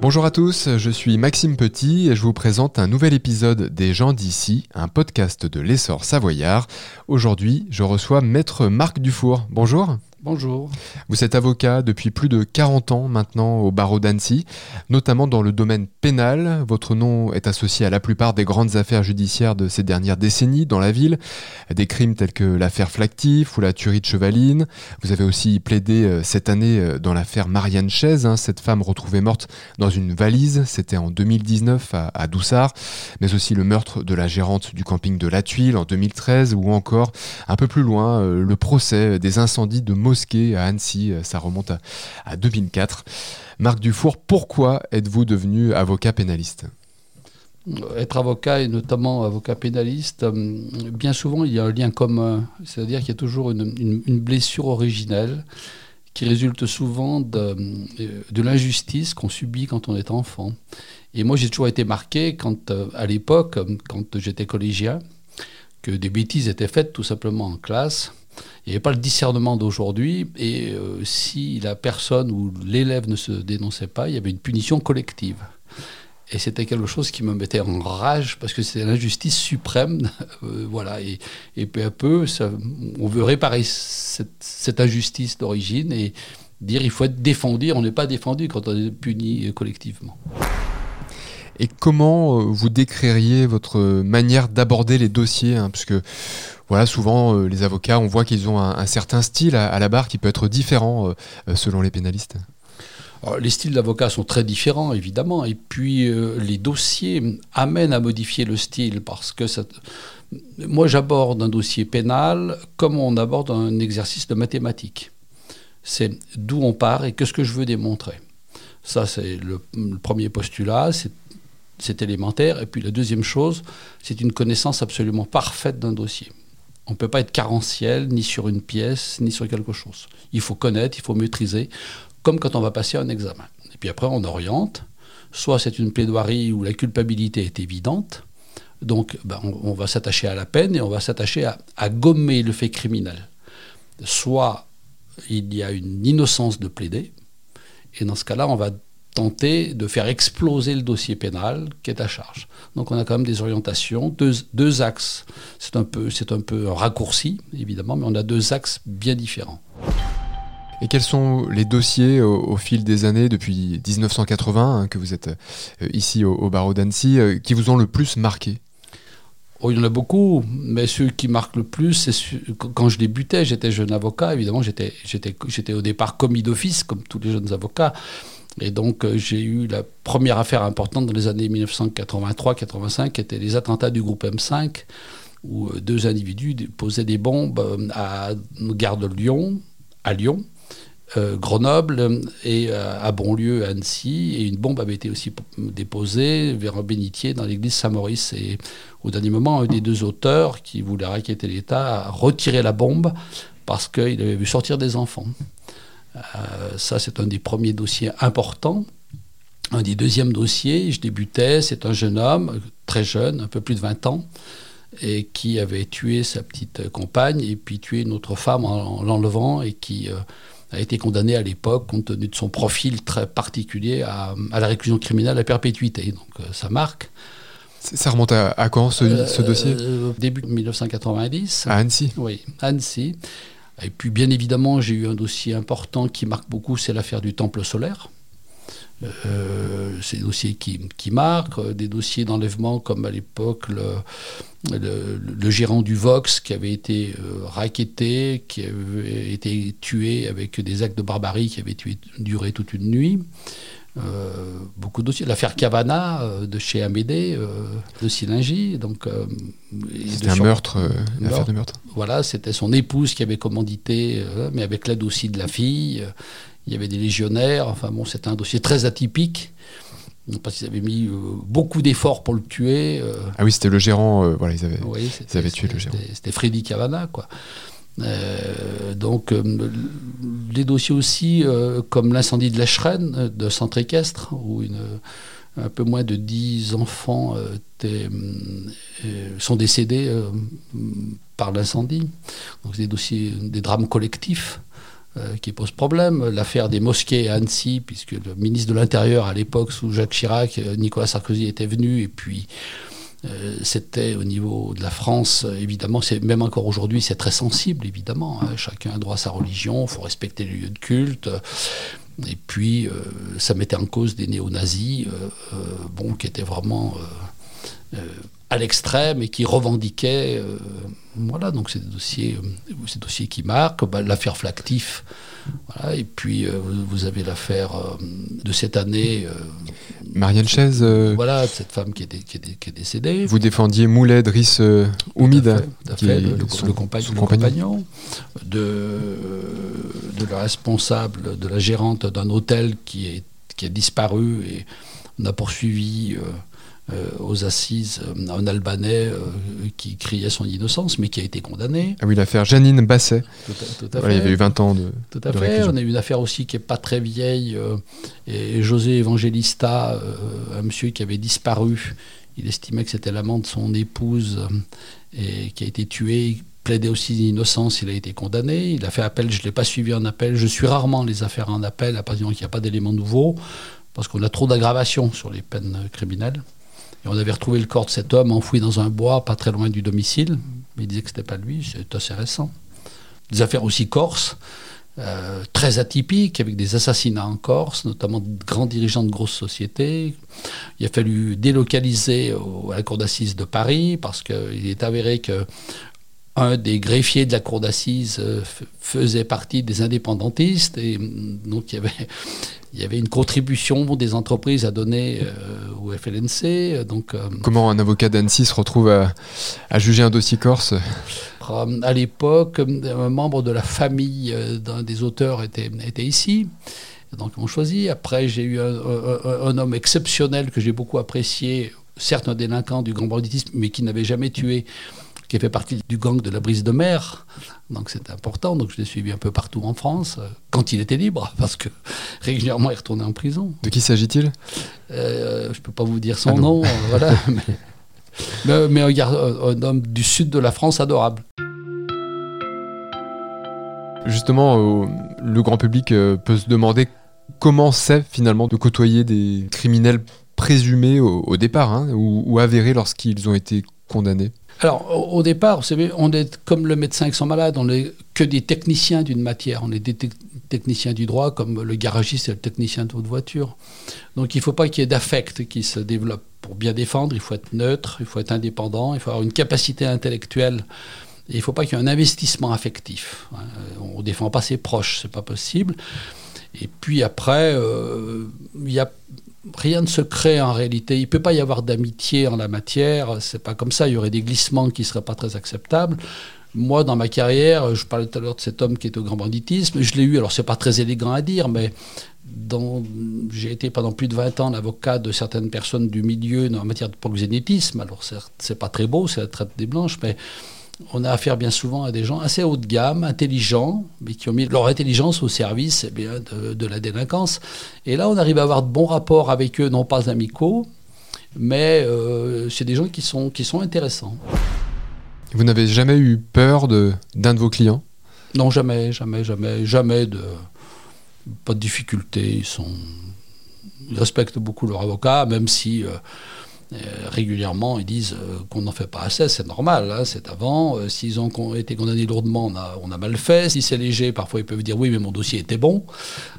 Bonjour à tous, je suis Maxime Petit et je vous présente un nouvel épisode des gens d'ici, un podcast de l'essor savoyard. Aujourd'hui, je reçois Maître Marc Dufour. Bonjour. Bonjour. Vous êtes avocat depuis plus de 40 ans maintenant au barreau d'Annecy, notamment dans le domaine pénal. Votre nom est associé à la plupart des grandes affaires judiciaires de ces dernières décennies dans la ville, des crimes tels que l'affaire Flactif ou la tuerie de Chevaline. Vous avez aussi plaidé euh, cette année euh, dans l'affaire Marianne Chaise, hein, cette femme retrouvée morte dans une valise, c'était en 2019 à, Doussard, mais aussi le meurtre de la gérante du camping de La Tuile en 2013 ou encore un peu plus loin euh, le procès des incendies de à Annecy, euh, ça remonte à, 2004. Marc Dufour, pourquoi êtes-vous devenu avocat pénaliste? Être avocat et notamment avocat pénaliste, euh, bien souvent il y a un lien commun, c'est-à-dire qu'il y a toujours une, blessure originelle qui résulte souvent de, euh, de l'injustice qu'on subit quand on est enfant. Et moi j'ai toujours été marqué quand, à l'époque, quand j'étais collégien, que des bêtises étaient faites tout simplement en classe il n'y avait pas le discernement d'aujourd'hui. Et euh, si la personne ou l'élève ne se dénonçait pas, il y avait une punition collective. Et c'était quelque chose qui me mettait en rage parce que c'était l'injustice suprême. Euh, voilà. Et, peu à peu, on veut réparer cette, injustice d'origine et dire il faut être défendu. On n'est pas défendu quand on est puni collectivement. Et comment euh, vous décririez votre manière d'aborder les dossiers hein, Parce que voilà, souvent euh, les avocats, on voit qu'ils ont un, certain style à, la barre qui peut être différent euh, selon les pénalistes. les styles d'avocats sont très différents, évidemment, et puis les dossiers amènent à modifier le style parce que moi j'aborde un dossier pénal comme on aborde un exercice de mathématiques. C'est d'où on part et qu'est-ce que je veux démontrer. Ça, c'est le, premier postulat, c'est élémentaire. Et puis la deuxième chose, c'est une connaissance absolument parfaite d'un dossier. On ne peut pas être carentiel ni sur une pièce, ni sur quelque chose. Il faut connaître, il faut maîtriser, comme quand on va passer un examen. Et puis après, on oriente. Soit c'est une plaidoirie où la culpabilité est évidente, donc ben, on, va s'attacher à la peine et on va s'attacher à, à gommer le fait criminel. Soit il y a une innocence de plaider, et dans ce cas-là, on va tenter de faire exploser le dossier pénal qui est à charge. Donc on a quand même des orientations, deux, axes. C'est un, peu, un peu un raccourci, évidemment, mais on a deux axes bien différents. Et quels sont les dossiers au, fil des années, depuis 1980, hein, que vous êtes euh, ici au, barreau d'Annecy, euh, qui vous ont le plus marqué? Oh, il y en a beaucoup, mais ceux qui marquent le plus, c'est quand je débutais, j'étais jeune avocat, évidemment, j'étais au départ commis d'office, comme tous les jeunes avocats. Et donc, euh, j'ai eu la première affaire importante dans les années 1983-85, qui était les attentats du groupe M5, où euh, deux individus posaient des bombes euh, à gare de Lyon, à Lyon, Grenoble et à Bonlieu, Annecy. Et une bombe avait été aussi déposée vers un bénitier dans l'église Saint-Maurice. Et au dernier moment, un des deux auteurs, qui voulait raqueter l'État, a retiré la bombe parce qu'il avait vu sortir des enfants. Euh, ça, c'est un des premiers dossiers importants. Un des deuxièmes dossiers, je débutais, c'est un jeune homme, très jeune, un peu plus de 20 ans, et qui avait tué sa petite compagne et puis tué une autre femme en, l'enlevant et qui euh, a été condamné à l'époque, compte tenu de son profil très particulier, à, la réclusion criminelle à perpétuité. Donc euh, ça marque. Ça remonte à, quand ce, ce dossier? Début 1990. À Annecy Oui, Annecy. Et puis bien évidemment, j'ai eu un dossier important qui marque beaucoup, c'est l'affaire du temple solaire. Euh, c'est des dossiers qui, marquent, des dossiers d'enlèvement comme à l'époque le, gérant du Vox qui avait été euh, raquetté, qui avait été tué avec des actes de barbarie qui avaient duré toute une nuit. Euh, beaucoup de dossiers. L'affaire Cavana euh, de chez Amédée, euh, de Silingy. Donc, c'était un meurtre, une affaire de meurtre. Voilà, c'était son épouse qui avait commandité, mais avec l'aide aussi de la fille. il y avait des légionnaires. Enfin bon, c'était un dossier très atypique parce qu'ils avaient mis beaucoup d'efforts pour le tuer. ah oui, c'était le gérant, voilà, ils avaient, ils avaient tué le gérant. C'était Freddy Cavana, quoi. Euh, donc, euh, les dossiers aussi, euh, comme l'incendie de l'Echerenne, de centre équestre, où un peu moins de 10 enfants sont décédés par l'incendie. Donc, des dossiers, des drames collectifs. qui pose problème. L'affaire des mosquées à Annecy, puisque le ministre de l'Intérieur à l'époque, sous Jacques Chirac, Nicolas Sarkozy était venu, et puis euh, c'était au niveau de la France, évidemment, c'est même encore aujourd'hui, c'est très sensible, évidemment. Hein. Chacun a droit à sa religion, il faut respecter les lieux de culte. Et puis, euh, ça mettait en cause des néo-nazis, euh, bon, qui étaient vraiment à l'extrême et qui revendiquaient. voilà, donc c'est des dossiers, ces dossiers qui marquent. Bah, l'affaire Flactif, voilà, et puis vous avez l'affaire de cette année Marianne Chaise. Euh, voilà, cette femme qui est, qui est, décédée. Vous défendiez Moulet Driss euh, Oumid, qui est le, compagnon, de, de la responsable, de la gérante d'un hôtel qui, est, qui a disparu et on a poursuivi. Euh, aux assises euh, un Albanais euh, qui criait son innocence, mais qui a été condamné. Ah oui, l'affaire Janine Basset. Tout à, fait. il y avait eu 20 ans de. Tout à fait. On a eu une affaire aussi qui n'est pas très vieille. et José Evangelista, un monsieur qui avait disparu, il estimait que c'était l'amant de son épouse et qui a été tué. Plaidait aussi d'innocence, il a été condamné. Il a fait appel, je ne l'ai pas suivi en appel. Je suis rarement les affaires en appel à partir du moment qu'il n'y a pas d'éléments nouveaux, parce qu'on a trop d'aggravation sur les peines criminelles. Et on avait retrouvé le corps de cet homme enfoui dans un bois pas très loin du domicile. Il disait que ce n'était pas lui, c'est assez récent. Des affaires aussi corses, euh, très atypiques, avec des assassinats en Corse, notamment de grands dirigeants de grosses sociétés. Il a fallu délocaliser à la cour d'assises de Paris parce qu'il est avéré que un des greffiers de la cour d'assises euh, faisait partie des indépendantistes et donc il y avait il y avait une contribution des entreprises à donner euh, au FLNC. Donc, euh, Comment un avocat d'Annecy se retrouve à, juger un dossier corse? À l'époque, un membre de la famille d'un des auteurs était, était ici. Donc on choisit. Après, j'ai eu un, un, homme exceptionnel que j'ai beaucoup apprécié, certes un délinquant du grand banditisme, mais qui n'avait jamais tué qui fait partie du gang de la brise de mer. Donc c'est important. Donc je l'ai suivi un peu partout en France, euh, quand il était libre, parce que régulièrement il retournait en prison. De qui s'agit-il? Euh, Je ne peux pas vous dire son ah nom, euh, voilà. Mais, mais, un, un, homme du sud de la France adorable. Justement, le grand public peut se demander comment c'est finalement de côtoyer des criminels présumés au, départ, hein, ou, ou avérés lorsqu'ils ont été condamnés alors, au, départ, vous savez, on est comme le médecin avec son malade, on n'est que des techniciens d'une matière. On est des techniciens du droit, comme le garagiste et le technicien de votre voiture. Donc, il ne faut pas qu'il y ait d'affect qui se développe. Pour bien défendre, il faut être neutre, il faut être indépendant, il faut avoir une capacité intellectuelle. Et il ne faut pas qu'il y ait un investissement affectif. Hein. On ne défend pas ses proches, c'est pas possible. Et puis après, euh, il y a rien ne se crée en réalité. Il ne peut pas y avoir d'amitié en la matière. C'est pas comme ça. Il y aurait des glissements qui ne seraient pas très acceptables. Moi, dans ma carrière, je parlais tout à l'heure de cet homme qui est au grand banditisme. Je l'ai eu, alors c'est pas très élégant à dire, mais j'ai été pendant plus de 20 ans l'avocat de certaines personnes du milieu en matière de proxénétisme. Alors c'est pas très beau, c'est la traite des blanches, mais on a affaire bien souvent à des gens assez haut de gamme, intelligents, mais qui ont mis leur intelligence au service eh bien, de, la délinquance. Et là, on arrive à avoir de bons rapports avec eux, non pas amicaux, mais euh, c'est des gens qui sont, qui sont intéressants. Vous n'avez jamais eu peur d'un de, vos clients? Non, jamais, jamais, jamais, jamais de pas de difficultés. Ils sont, ils respectent beaucoup leur avocat, même si euh, régulièrement, ils disent euh, qu'on n'en fait pas assez, c'est normal, hein, c'est avant. Euh, s'ils ont été condamnés lourdement, on a, on a mal fait. Si c'est léger, parfois ils peuvent dire oui, mais mon dossier était bon.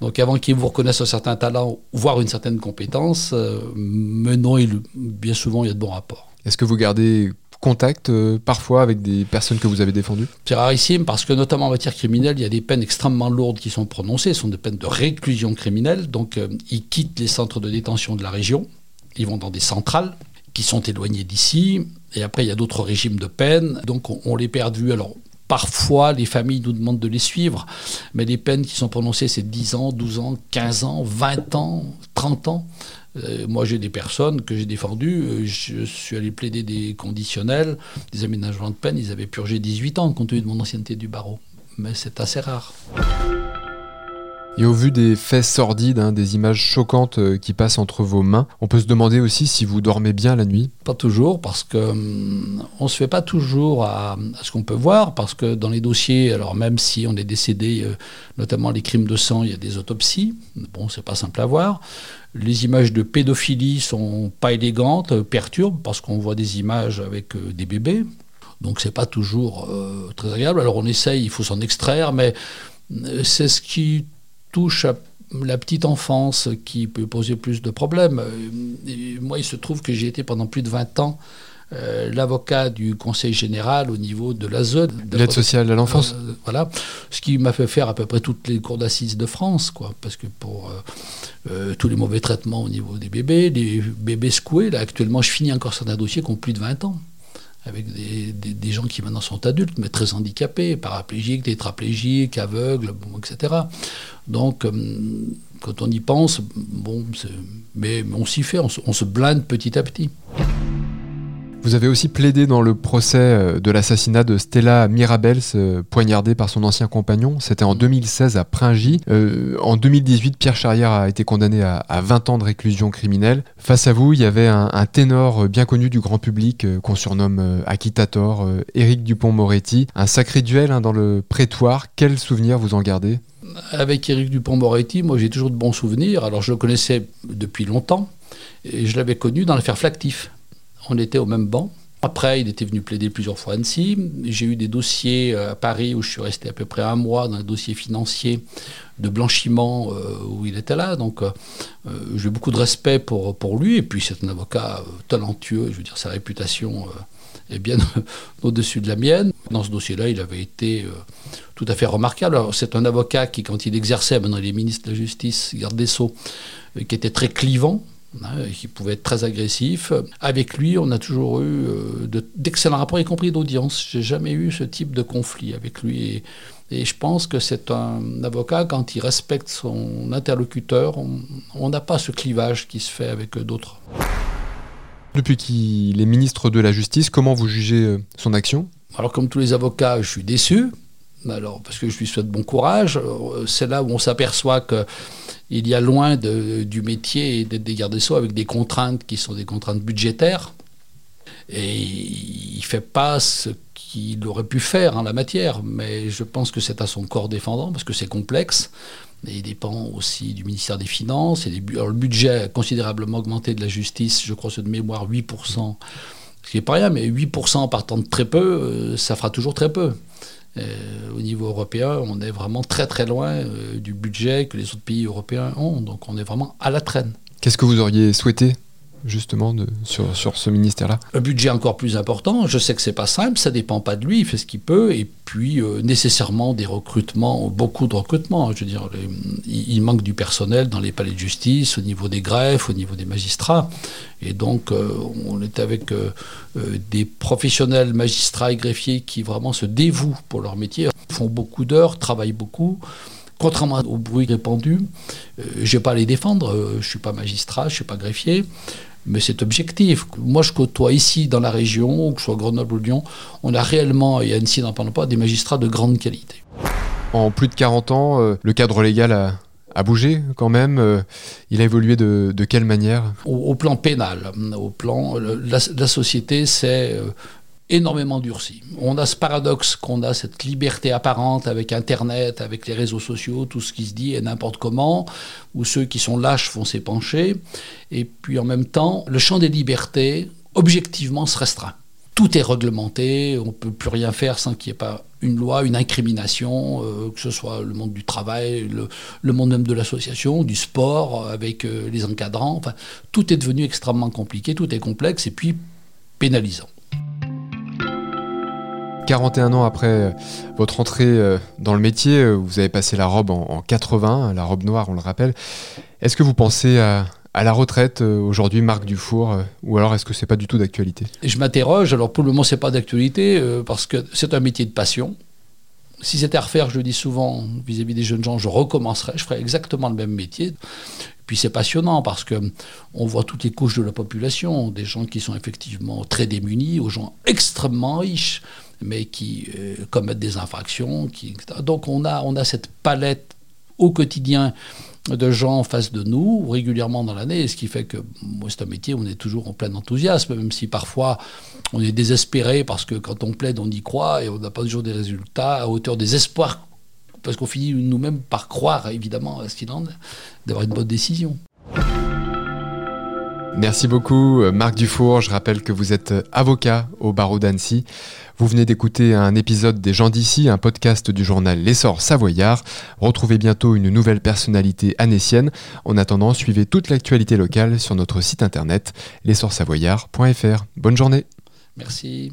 Donc avant qu'ils vous reconnaissent un certain talent, voire une certaine compétence, mais non, bien souvent, il y a de bons rapports. Est-ce que vous gardez contact parfois avec des personnes que vous avez défendues? C'est rarissime parce que notamment en matière criminelle, il y a des peines extrêmement lourdes qui sont prononcées, ce sont des peines de réclusion criminelle, donc ils quittent les centres de détention de la région, ils vont dans des centrales qui sont éloignées d'ici. Et après, il y a d'autres régimes de peine. Donc, on, les perd vue. Alors, Parfois, les familles nous demandent de les suivre, mais les peines qui sont prononcées, c'est 10 ans, 12 ans, 15 ans, 20 ans, 30 ans. Euh, moi, j'ai des personnes que j'ai défendues. Euh, je suis allé plaider des conditionnels, des aménagements de peine. Ils avaient purgé 18 ans compte tenu de mon ancienneté du barreau. Mais c'est assez rare. Et au vu des faits sordides, hein, des images choquantes euh, qui passent entre vos mains, on peut se demander aussi si vous dormez bien la nuit Pas toujours, parce que hum, on se fait pas toujours à, ce qu'on peut voir, parce que dans les dossiers, alors même si on est décédé, euh, notamment les crimes de sang, il y a des autopsies. Bon, c'est pas simple à voir. Les images de pédophilie sont pas élégantes, euh, perturbent, parce qu'on voit des images avec des bébés. Donc c'est pas toujours très agréable. Alors on essaye, il faut s'en extraire, mais c'est ce qui touche à la petite enfance qui peut poser plus de problèmes. Euh, moi, il se trouve que j'ai été pendant plus de 20 ans euh, l'avocat du Conseil général au niveau de l'ASE. L'aide sociale à l'enfance. Euh, voilà. Ce qui m'a fait faire à peu près toutes les cours d'assises de France, quoi. Parce que pour tous les mauvais traitements au niveau des bébés, les bébés secoués, là, actuellement, je finis encore certains dossiers qui ont plus de 20 ans avec des, gens qui maintenant sont adultes, mais très handicapés, paraplégiques, tétraplégiques, aveugles, etc. Donc, euh, quand on y pense, bon, mais on s'y fait, on se blinde petit à petit. Vous avez aussi plaidé dans le procès euh, de l'assassinat de Stella Mirabels, euh, poignardée par son ancien compagnon. C'était en 2016 à Pringy. Euh, en 2018, Pierre Charrière a été condamné à, 20 ans de réclusion criminelle. Face à vous, il y avait un, ténor bien connu du grand public qu'on surnomme Akitator, Éric Dupont-Moretti. Un sacré duel hein, dans le prétoire. Quel souvenir vous en gardez? Avec Éric Dupont-Moretti, moi j'ai toujours de bons souvenirs. Alors je le connaissais depuis longtemps et je l'avais connu dans l'affaire Flactif on était au même banc. Après, il était venu plaider plusieurs fois à Annecy. J'ai eu des dossiers euh, à Paris où je suis resté à peu près un mois dans un dossier financier de blanchiment euh, où il était là. Donc, euh, j'ai beaucoup de respect pour, pour lui. Et puis, c'est un avocat talentueux. Je veux dire, sa réputation est bien au-dessus de la mienne. Dans ce dossier-là, il avait été tout à fait remarquable. c'est un avocat qui, quand il exerçait, maintenant il est ministre de la Justice, garde des Sceaux, qui était très clivant qui pouvait être très agressif. Avec lui, on a toujours eu euh, d'excellents rapports, y compris d'audience. J'ai jamais eu ce type de conflit avec lui. Et, je pense que c'est un avocat, quand il respecte son interlocuteur, on n'a pas ce clivage qui se fait avec d'autres. Depuis qu'il est ministre de la Justice, comment vous jugez euh, son action? Alors, comme tous les avocats, je suis déçu. Alors, parce que je lui souhaite bon courage. Euh, c'est là où on s'aperçoit que il y a loin du métier et des gardes des Sceaux avec des contraintes qui sont des contraintes budgétaires. Et il ne fait pas ce qu'il aurait pu faire en la matière, mais je pense que c'est à son corps défendant parce que c'est complexe. Et il dépend aussi du ministère des Finances. Le budget a considérablement augmenté de la justice, je crois, c'est de mémoire 8%, ce qui n'est pas rien, mais 8% partant de très peu, euh, ça fera toujours très peu. Euh, au niveau européen, on est vraiment très très loin euh, du budget que les autres pays européens ont. Donc on est vraiment à la traîne. Qu'est-ce que vous auriez souhaité justement sur, sur, ce ministère-là Un budget encore plus important. Je sais que c'est pas simple, ça dépend pas de lui, il fait ce qu'il peut. Et puis euh, nécessairement des recrutements, beaucoup de recrutements. Je veux dire, il, manque du personnel dans les palais de justice, au niveau des greffes, au niveau des magistrats. Et donc euh, on est avec euh, des professionnels magistrats et greffiers qui vraiment se dévouent pour leur métier, font beaucoup d'heures, travaillent beaucoup contrairement au bruit répandu, je ne vais pas les défendre, je ne suis pas magistrat, je ne suis pas greffier, mais c'est objectif. Moi, je côtoie ici, dans la région, que ce soit Grenoble ou Lyon, on a réellement, et Annecy n'en parle pas, des magistrats de grande qualité. En plus de 40 ans, euh, le cadre légal a, bougé quand même. Euh, il a évolué de, quelle manière? Au, plan pénal, au plan, la, la société s'est euh, énormément durci. On a ce paradoxe qu'on a cette liberté apparente avec Internet, avec les réseaux sociaux, tout ce qui se dit et n'importe comment, où ceux qui sont lâches font s'épancher. Et puis en même temps, le champ des libertés, objectivement, se restreint. Tout est réglementé, on ne peut plus rien faire sans qu'il n'y ait pas une loi, une incrimination, euh, que ce soit le monde du travail, le, monde même de l'association, du sport, avec euh, les encadrants. Tout est devenu extrêmement compliqué, tout est complexe et puis pénalisant. 41 ans après euh, votre entrée euh, dans le métier, euh, vous avez passé la robe en, 80, la robe noire, on le rappelle. Est-ce que vous pensez à, la retraite aujourd'hui, Marc Dufour, ou alors est-ce que c'est pas du tout d'actualité? Je m'interroge. Alors pour le moment, c'est pas d'actualité parce que c'est un métier de passion. Si c'était à refaire, je le dis souvent vis-à-vis des jeunes gens, je recommencerais, je ferais exactement le même métier. Puis c'est passionnant parce que on voit toutes les couches de la population, des gens qui sont effectivement très démunis, aux gens extrêmement riches mais qui euh, commettent des infractions. Donc on a, on a cette palette au quotidien de gens en face de nous régulièrement dans l'année, ce qui fait que moi c'est un métier où on est toujours en plein enthousiasme, même si parfois on est désespéré parce que quand on plaide on y croit et on n'a pas toujours des résultats à hauteur des espoirs, parce qu'on finit nous-mêmes par croire évidemment à ce qu'il en est, d'avoir une bonne décision. Merci beaucoup Marc Dufour, je rappelle que vous êtes avocat au barreau d'Annecy. Vous venez d'écouter un épisode des gens d'ici, un podcast du journal L'essor savoyard. Retrouvez bientôt une nouvelle personnalité anécienne. En attendant, suivez toute l'actualité locale sur notre site internet l'essorsavoyard.fr. Bonne journée. Merci.